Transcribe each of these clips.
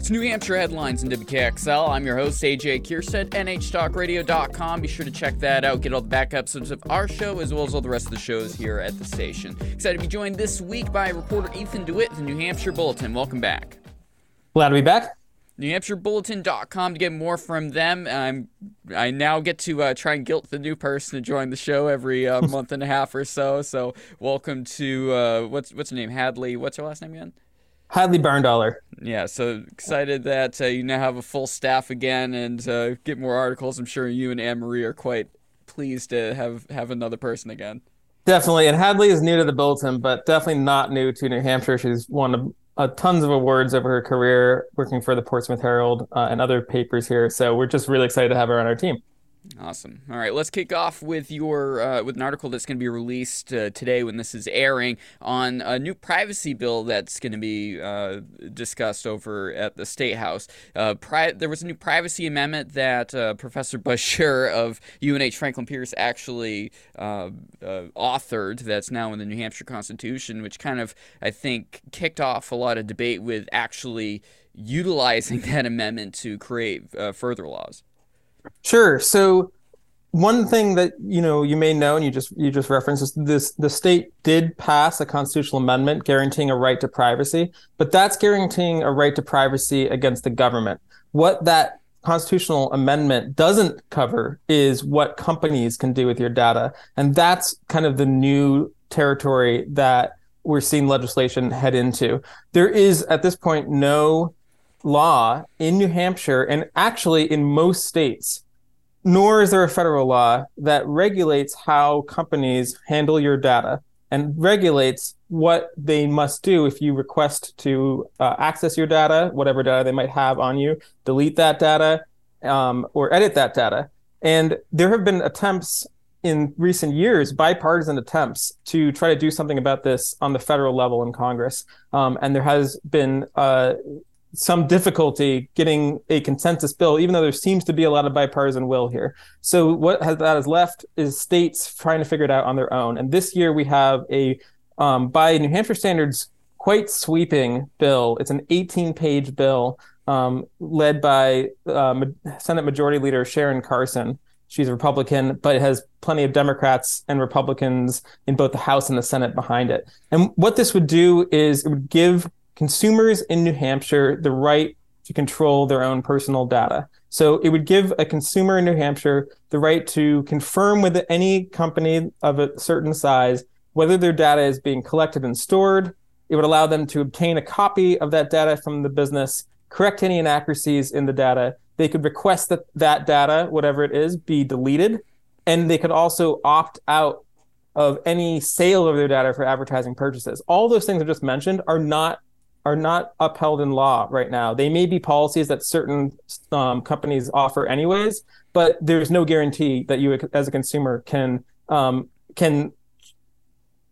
It's New Hampshire headlines in WKXL. I'm your host, AJ Kierstead, NHTalkRadio.com. Be sure to check that out. Get all the back episodes of our show as well as all the rest of the shows here at the station. Excited to be joined this week by reporter Ethan DeWitt, of the New Hampshire Bulletin. Welcome back. Glad to be back. NewHampshireBulletin.com to get more from them. I'm I now get to uh, try and guilt the new person to join the show every uh, month and a half or so. So welcome to uh, what's what's her name? Hadley. What's her last name again? Hadley Barndollar. Yeah, so excited that uh, you now have a full staff again and uh, get more articles. I'm sure you and Anne Marie are quite pleased to have have another person again. Definitely, and Hadley is new to the bulletin, but definitely not new to New Hampshire. She's won uh, tons of awards over her career working for the Portsmouth Herald uh, and other papers here. So we're just really excited to have her on our team. Awesome. All right, let's kick off with your uh, with an article that's going to be released uh, today when this is airing on a new privacy bill that's going to be uh, discussed over at the State House. Uh, pri- there was a new privacy amendment that uh, Professor Buzz Scherr of UNH Franklin Pierce actually uh, authored. That's now in the New Hampshire Constitution, which kind of I think kicked off a lot of debate with actually utilizing that amendment to create further laws. Sure. So one thing that you know you may know and you just you just referenced is this the state did pass a constitutional amendment guaranteeing a right to privacy but that's guaranteeing a right to privacy against the government what that constitutional amendment doesn't cover is what companies can do with your data and that's kind of the new territory that we're seeing legislation head into there is at this point no law in New Hampshire and actually in most states, nor is there a federal law that regulates how companies handle your data and regulates what they must do if you request to uh, access your data, whatever data they might have on you, delete that data, um, or edit that data. And there have been attempts in recent years, bipartisan attempts to try to do something about this on the federal level in Congress. Um, and there has been uh, some difficulty getting a consensus bill, even though there seems to be a lot of bipartisan will here. So what has, that has left is states trying to figure it out on their own. And this year we have a, um, by New Hampshire standards, quite sweeping bill. It's an 18-page bill um, led by uh, Senate Majority Leader Sharon Carson. She's a Republican, but it has plenty of Democrats and Republicans in both the House and the Senate behind it. And what this would do is it would give consumers in New Hampshire the right to control their own personal data. So it would give a consumer in New Hampshire the right to confirm with any company of a certain size whether their data is being collected and stored. It would allow them to obtain a copy of that data from the business, correct any inaccuracies in the data. They could request that that data, whatever it is, be deleted. And they could also opt out of any sale of their data for advertising purposes. All those things I just mentioned are not are not upheld in law right now. They may be policies that certain um, companies offer anyways, but there's no guarantee that you, as a consumer, can um, can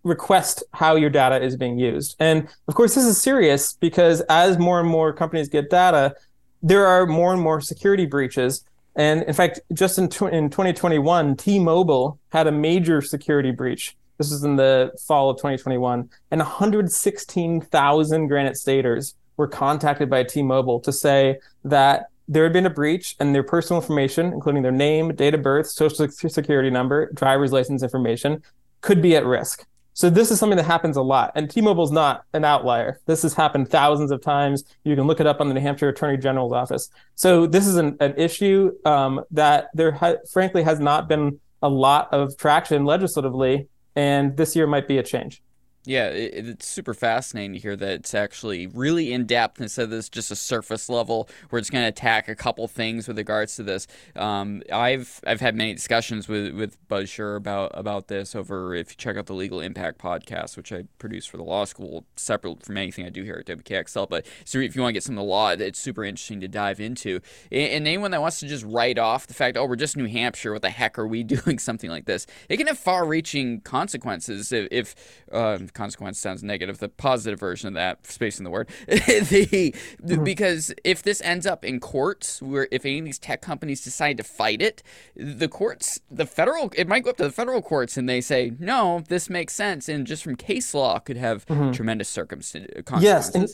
request how your data is being used. And of course, this is serious because as more and more companies get data, there are more and more security breaches. And in fact, just in, tw- in 2021, T-Mobile had a major security breach this was in the fall of 2021, and 116,000 Granite Staters were contacted by T-Mobile to say that there had been a breach and their personal information, including their name, date of birth, social security number, driver's license information, could be at risk. So this is something that happens a lot, and T-Mobile's not an outlier. This has happened thousands of times. You can look it up on the New Hampshire Attorney General's office. So this is an, an issue um, that there, ha- frankly, has not been a lot of traction legislatively and this year might be a change. Yeah, it, it's super fascinating to hear that it's actually really in depth instead of this just a surface level where it's going to attack a couple things with regards to this. Um, I've I've had many discussions with with Buzz Scherr about about this over if you check out the Legal Impact podcast, which I produce for the law school, separate from anything I do here at WKXL. But so if you want to get some of the law, it's super interesting to dive into. And anyone that wants to just write off the fact, oh, we're just New Hampshire, what the heck are we doing something like this? It can have far-reaching consequences if. if consequence sounds negative. The positive version of that, space in the word, the, mm-hmm. because if this ends up in courts, where if any of these tech companies decide to fight it, the courts, the federal, it might go up to the federal courts, and they say no, this makes sense, and just from case law could have mm-hmm. tremendous circumstances. Yes, and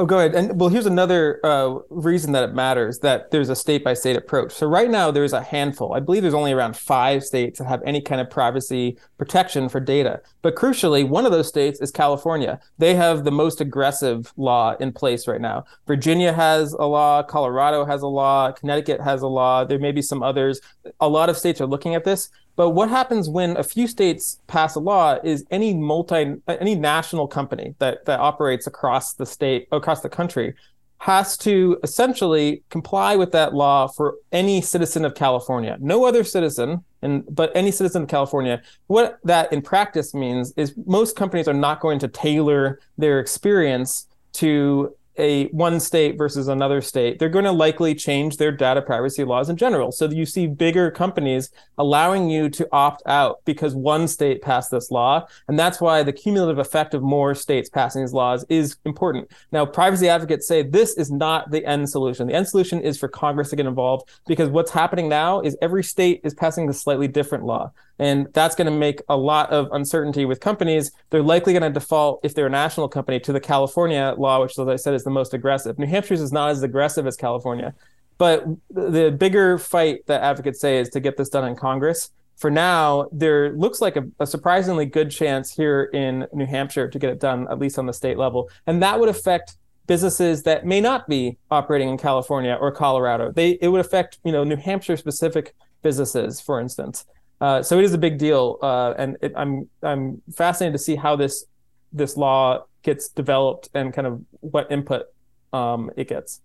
Oh, go ahead. And well, here's another uh, reason that it matters that there's a state by state approach. So right now there's a handful. I believe there's only around five states that have any kind of privacy protection for data. But crucially, one of those states is California. They have the most aggressive law in place right now. Virginia has a law. Colorado has a law. Connecticut has a law. There may be some others. A lot of states are looking at this. But what happens when a few states pass a law is any multi any national company that that operates across the state across the country has to essentially comply with that law for any citizen of California. No other citizen, and but any citizen of California. What that in practice means is most companies are not going to tailor their experience to a one state versus another state, they're going to likely change their data privacy laws in general. So you see bigger companies allowing you to opt out because one state passed this law. And that's why the cumulative effect of more states passing these laws is important. Now, privacy advocates say this is not the end solution. The end solution is for Congress to get involved because what's happening now is every state is passing the slightly different law. And that's going to make a lot of uncertainty with companies. They're likely going to default, if they're a national company, to the California law, which, as I said, is the most aggressive. New Hampshire's is not as aggressive as California. But the bigger fight that advocates say is to get this done in Congress. For now, there looks like a, a, surprisingly good chance here in New Hampshire to get it done, at least on the state level. And that would affect businesses that may not be operating in California or Colorado. They it would affect, you know, New Hampshire specific businesses, for instance. Uh, so it is a big deal, uh, and it, I'm I'm fascinated to see how this this law gets developed and kind of what input um, it gets.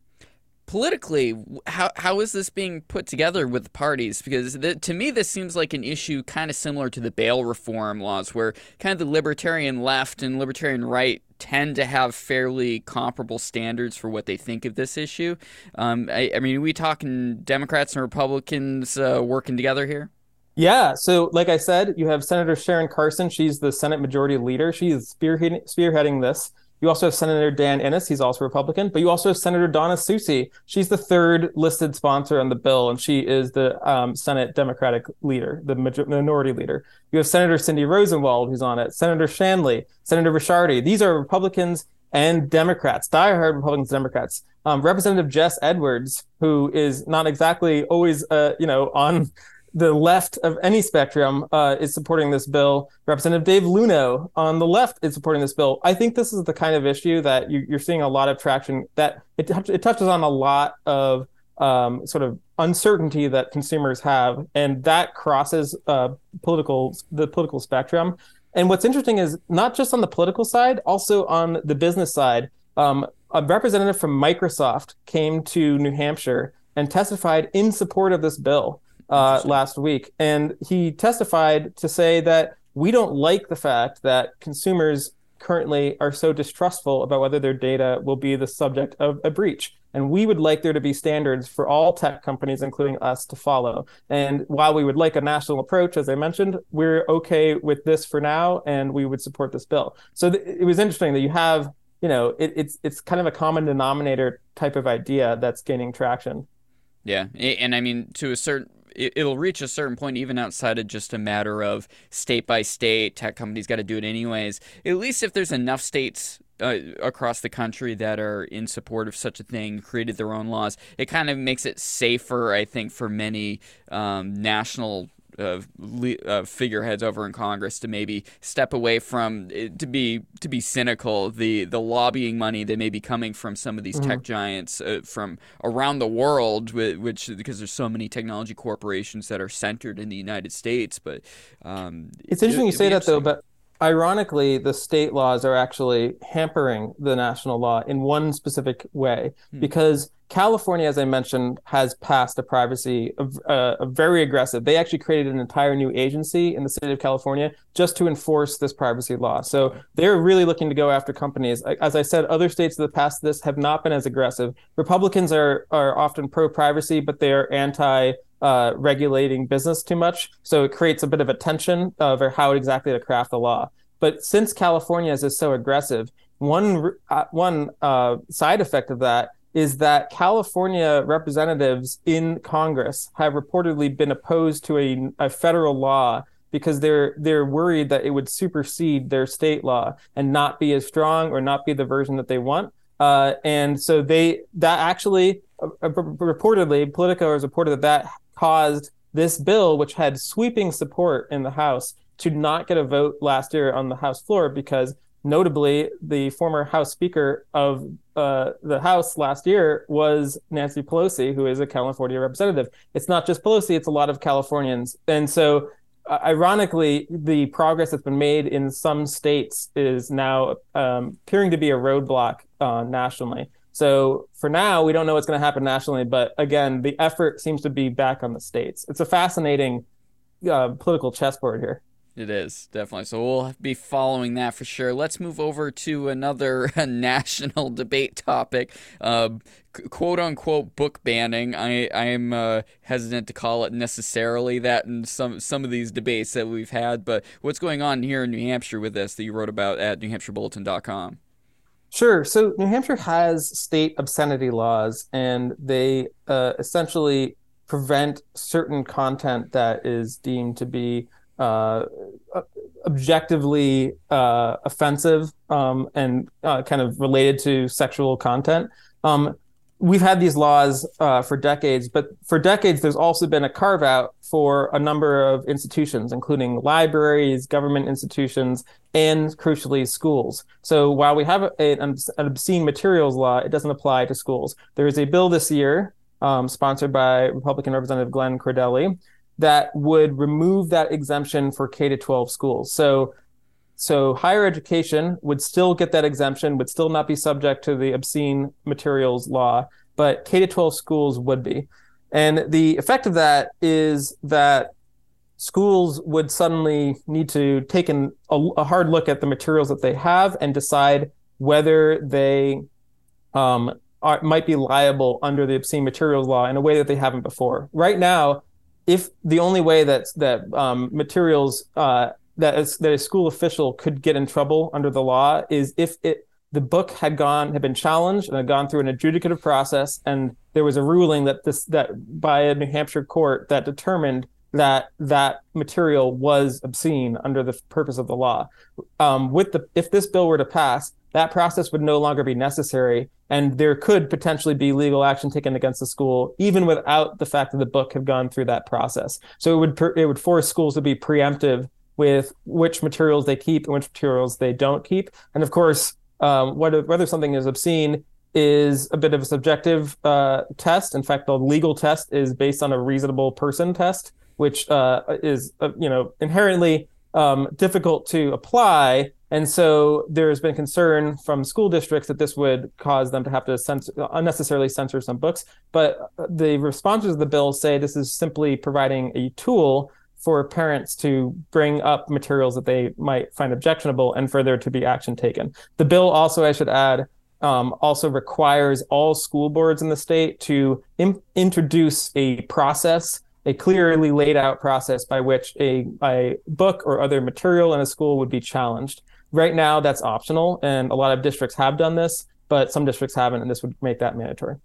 Politically, how how is this being put together with parties? Because the, to me, this seems like an issue kind of similar to the bail reform laws, where kind of the libertarian left and libertarian right tend to have fairly comparable standards for what they think of this issue. Um, I, I, mean, are we talking Democrats and Republicans uh, working together here? Yeah. So, like I said, you have Senator Sharon Carson. She's the Senate Majority Leader. She is spearheading, spearheading this. You also have Senator Dan Innis. He's also Republican. But you also have Senator Donna Soucy. She's the third listed sponsor on the bill, and she is the um, Senate Democratic leader, the major- minority leader. You have Senator Cindy Rosenwald, who's on it, Senator Shanley, Senator Ricciardi. These are Republicans and Democrats, diehard Republicans and Democrats. Um, Representative Jess Edwards, who is not exactly always, uh, you know, on the left of any spectrum uh, is supporting this bill. Representative Dave Luneau on the left is supporting this bill. I think this is the kind of issue that you, are seeing a lot of traction. That it, it touches on a lot of um, sort of uncertainty that consumers have, and that crosses uh, political the political spectrum. And what's interesting is not just on the political side, also on the business side. Um, a representative from Microsoft came to New Hampshire and testified in support of this bill uh, last week, and he testified to say that we don't like the fact that consumers currently are so distrustful about whether their data will be the subject of a breach. And we would like there to be standards for all tech companies, including us, to follow. And while we would like a national approach, as I mentioned, we're okay with this for now, and we would support this bill. So th- it was interesting that you have, you know, it, it's it's kind of a common denominator type of idea that's gaining traction. Yeah, and I mean, to a certain it, will reach a certain point, even outside of just a matter of state by state, tech companies got to do it anyways. At least if there's enough states uh, across the country that are in support of such a thing, created their own laws, it kind of makes it safer, I think, for many um, national uh, uh, figureheads over in Congress to maybe step away from eh, to be to be cynical the the lobbying money that may be coming from some of these mm-hmm. tech giants uh, from around the world which because there's so many technology corporations that are centered in the United States but um, it's interesting it, you say that though but ironically, the state laws are actually hampering the national law in one specific way hmm. because California, as I mentioned, has passed a privacy uh, a very aggressive. They actually created an entire new agency in the state of California just to enforce this privacy law. So they're really looking to go after companies. As I said, other states that have passed this have not been as aggressive. Republicans are are often pro privacy, but they are anti uh, regulating business too much. So it creates a bit of a tension over how exactly to craft the law. But since California is so aggressive, one uh, one uh, side effect of that is that California representatives in Congress have reportedly been opposed to a, a federal law because they're they're worried that it would supersede their state law and not be as strong or not be the version that they want. Uh, and so they that actually uh, uh reportedly Politico has reported that that caused this bill, which had sweeping support in the House, to not get a vote last year on the House floor because notably the former House Speaker of uh, the House last year was Nancy Pelosi, who is a California representative. It's not just Pelosi; it's a lot of Californians, and so. Uh, ironically, the progress that's been made in some states is now um, appearing to be a roadblock uh, nationally. So for now, we don't know what's going to happen nationally, but again, the effort seems to be back on the states. It's a fascinating uh, political chessboard here. It is definitely. So we'll be following that for sure. Let's move over to another national debate topic, uh, quote unquote book banning. I I am uh, hesitant to call it necessarily that in some some of these debates that we've had. But what's going on here in New Hampshire with this that you wrote about at NewHampshireBulletin.com? Sure. So New Hampshire has state obscenity laws, and they uh, essentially prevent certain content that is deemed to be uh, objectively uh, offensive um, and uh, kind of related to sexual content. Um, we've had these laws uh, for decades, but for decades, there's also been a carve out for a number of institutions, including libraries, government institutions, and crucially, schools. So while we have a, an obscene materials law, it doesn't apply to schools. There is a bill this year, um, sponsored by Republican Representative Glenn Cordelli, that would remove that exemption for K to 12 schools. So so higher education would still get that exemption, would still not be subject to the obscene materials law, but K to 12 schools would be. And the effect of that is that schools would suddenly need to take an, a, a, hard look at the materials that they have and decide whether they um, are, might be liable under the obscene materials law in a way that they haven't before. Right now, if the only way that that um, materials uh, that a, that a school official could get in trouble under the law is if it the book had gone had been challenged and had gone through an adjudicative process and there was a ruling that this that by a New Hampshire court that determined that that material was obscene under the purpose of the law. Um, with the if this bill were to pass, that process would no longer be necessary, and there could potentially be legal action taken against the school, even without the fact that the book had gone through that process. So it would it would force schools to be preemptive with which materials they keep and which materials they don't keep. And of course, um, whether whether something is obscene is a bit of a subjective uh, test. In fact, the legal test is based on a reasonable person test, which uh, is uh, you know inherently um, difficult to apply and so there has been concern from school districts that this would cause them to have to censor, unnecessarily censor some books. But the responders of the bill say this is simply providing a tool for parents to bring up materials that they might find objectionable and for there to be action taken. The bill also, I should add, um, also requires all school boards in the state to Im- introduce a process a clearly laid out process by which a, a book or other material in a school would be challenged. Right now, that's optional, and a lot of districts have done this, but some districts haven't, and this would make that mandatory.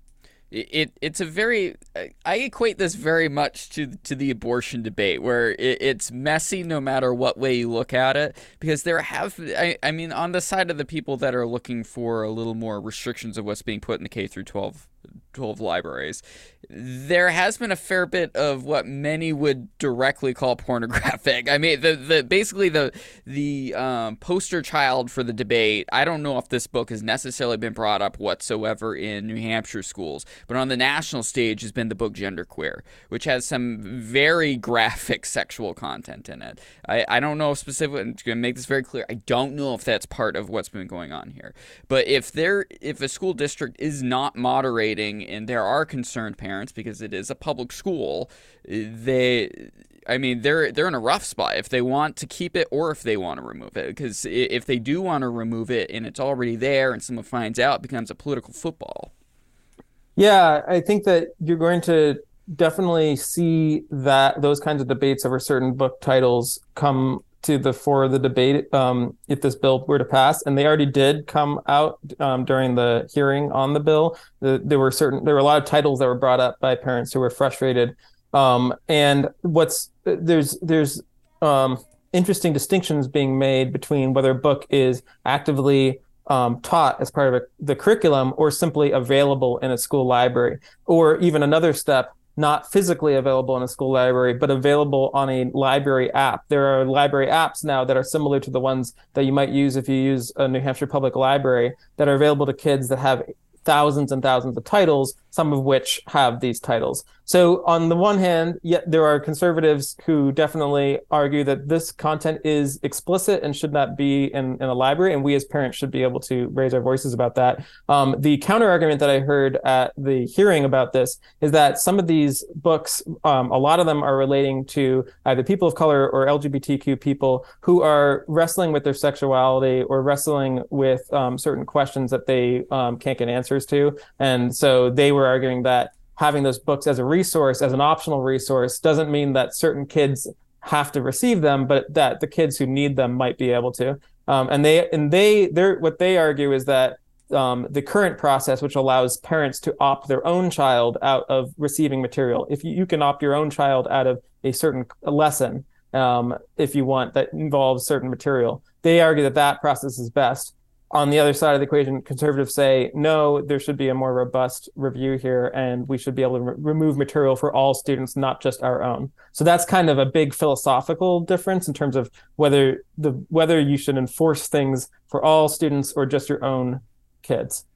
It it's a very I equate this very much to to the abortion debate where it, it's messy no matter what way you look at it because there have I, I mean on the side of the people that are looking for a little more restrictions of what's being put in the K through 12 12 libraries. There has been a fair bit of what many would directly call pornographic. I mean, the, the basically the the um, poster child for the debate. I don't know if this book has necessarily been brought up whatsoever in New Hampshire schools, but on the national stage has been the book Genderqueer, which has some very graphic sexual content in it. I, I don't know specifically. I'm going to make this very clear. I don't know if that's part of what's been going on here. But if there, if a school district is not moderating and there are concerned parents because it is a public school, they I mean, they're they're in a rough spot if they want to keep it or if they want to remove it. Because if they do want to remove it and it's already there and someone finds out, it becomes a political football. Yeah, I think that you're going to definitely see that those kinds of debates over certain book titles come to the for the debate um, if this bill were to pass, and they already did come out um, during the hearing on the bill. The, there were certain there were a lot of titles that were brought up by parents who were frustrated. Um, and what's there's there's um, interesting distinctions being made between whether a book is actively um, taught as part of a, the curriculum or simply available in a school library. Or even another step, not physically available in a school library, but available on a library app. There are library apps now that are similar to the ones that you might use if you use a New Hampshire Public Library that are available to kids that have thousands and thousands of titles, some of which have these titles. So on the one hand, yet there are conservatives who definitely argue that this content is explicit and should not be in, in a library, and we as parents should be able to raise our voices about that. Um, the counter argument that I heard at the hearing about this is that some of these books, um, a lot of them are relating to either people of color or LGBTQ people who are wrestling with their sexuality or wrestling with um, certain questions that they um, can't get answers to, and so they were arguing that having those books as a resource, as an optional resource, doesn't mean that certain kids have to receive them, but that the kids who need them might be able to. Um, and they and they they're what they argue is that um, the current process, which allows parents to opt their own child out of receiving material, if you, you can opt your own child out of a certain lesson, um, if you want that involves certain material, they argue that that process is best on the other side of the equation, conservatives say, no, there should be a more robust review here, and we should be able to re- remove material for all students, not just our own. So that's kind of a big philosophical difference in terms of whether the whether you should enforce things for all students or just your own kids.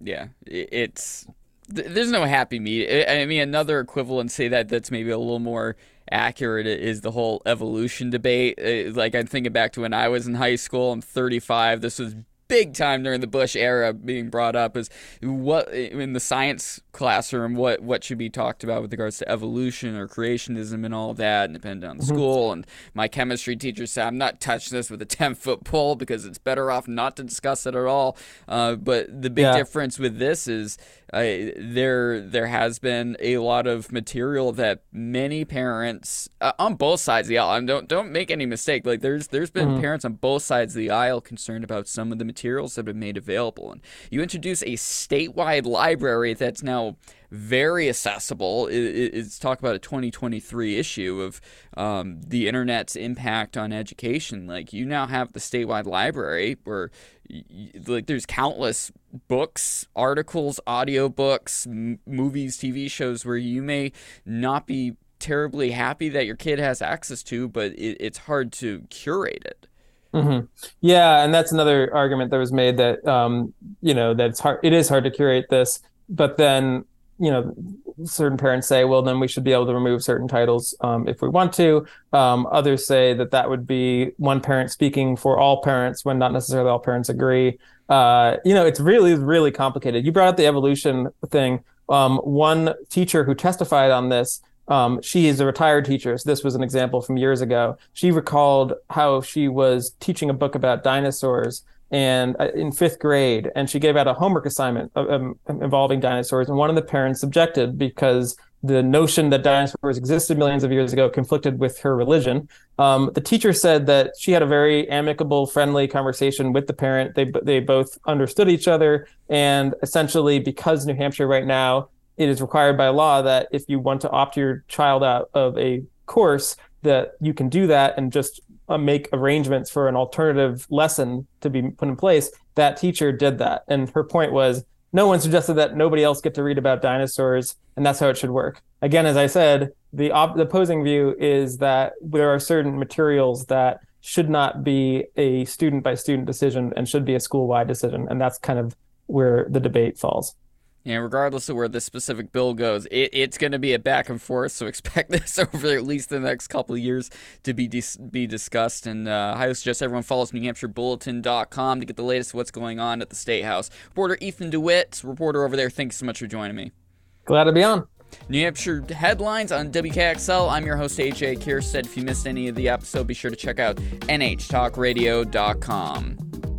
Yeah, it's there's no happy medium. I mean, another equivalency that that's maybe a little more accurate is the whole evolution debate. Uh, like I'm thinking back to when I was in high school. I'm 35. This was big time during the Bush era being brought up is what in the science classroom what what should be talked about with regards to evolution or creationism and all that and depending on the mm-hmm. school and my chemistry teacher said I'm not touching this with a 10 foot pole because it's better off not to discuss it at all uh, but the big yeah. difference with this is uh, there there has been a lot of material that many parents uh, on both sides of the aisle. don't don't make any mistake. Like there's there's been mm-hmm. parents on both sides of the aisle concerned about some of the materials that have been made available. And you introduce a statewide library that's now very accessible. it's talk about a 2023 issue of um, the internet's impact on education. Like you now have the statewide library where like there's countless books, articles, audiobooks, m- movies, TV shows where you may not be terribly happy that your kid has access to, but it, it's hard to curate it. Mm-hmm. Yeah, and that's another argument that was made that um, you know that it's hard. It is hard to curate this, but then you know certain parents say well then we should be able to remove certain titles um, if we want to um, others say that that would be one parent speaking for all parents when not necessarily all parents agree uh, you know it's really really complicated you brought up the evolution thing um, one teacher who testified on this um, she is a retired teacher so this was an example from years ago she recalled how she was teaching a book about dinosaurs and uh, in fifth grade, and she gave out a homework assignment um, involving dinosaurs, and one of the parents objected because the notion that dinosaurs existed millions of years ago conflicted with her religion. Um, the teacher said that she had a very amicable, friendly conversation with the parent. They they both understood each other, and essentially, because New Hampshire right now it is required by law that if you want to opt your child out of a course, that you can do that and just uh, make arrangements for an alternative lesson to be put in place, that teacher did that. And her point was no one suggested that nobody else get to read about dinosaurs, and that's how it should work. Again, as I said, the, op- the opposing view is that there are certain materials that should not be a student by student decision and should be a school wide decision. And that's kind of where the debate falls. And regardless of where this specific bill goes, it, it's going to be a back and forth. So expect this over at least the next couple of years to be dis- be discussed. And uh, I suggest everyone follows NewHampshireBulletin.com to get the latest of what's going on at the State House. Reporter Ethan DeWitt, reporter over there, thanks so much for joining me. Glad to be on. New Hampshire headlines on WKXL. I'm your host, AJ Kierstead. If you missed any of the episode, be sure to check out NHTalkRadio.com.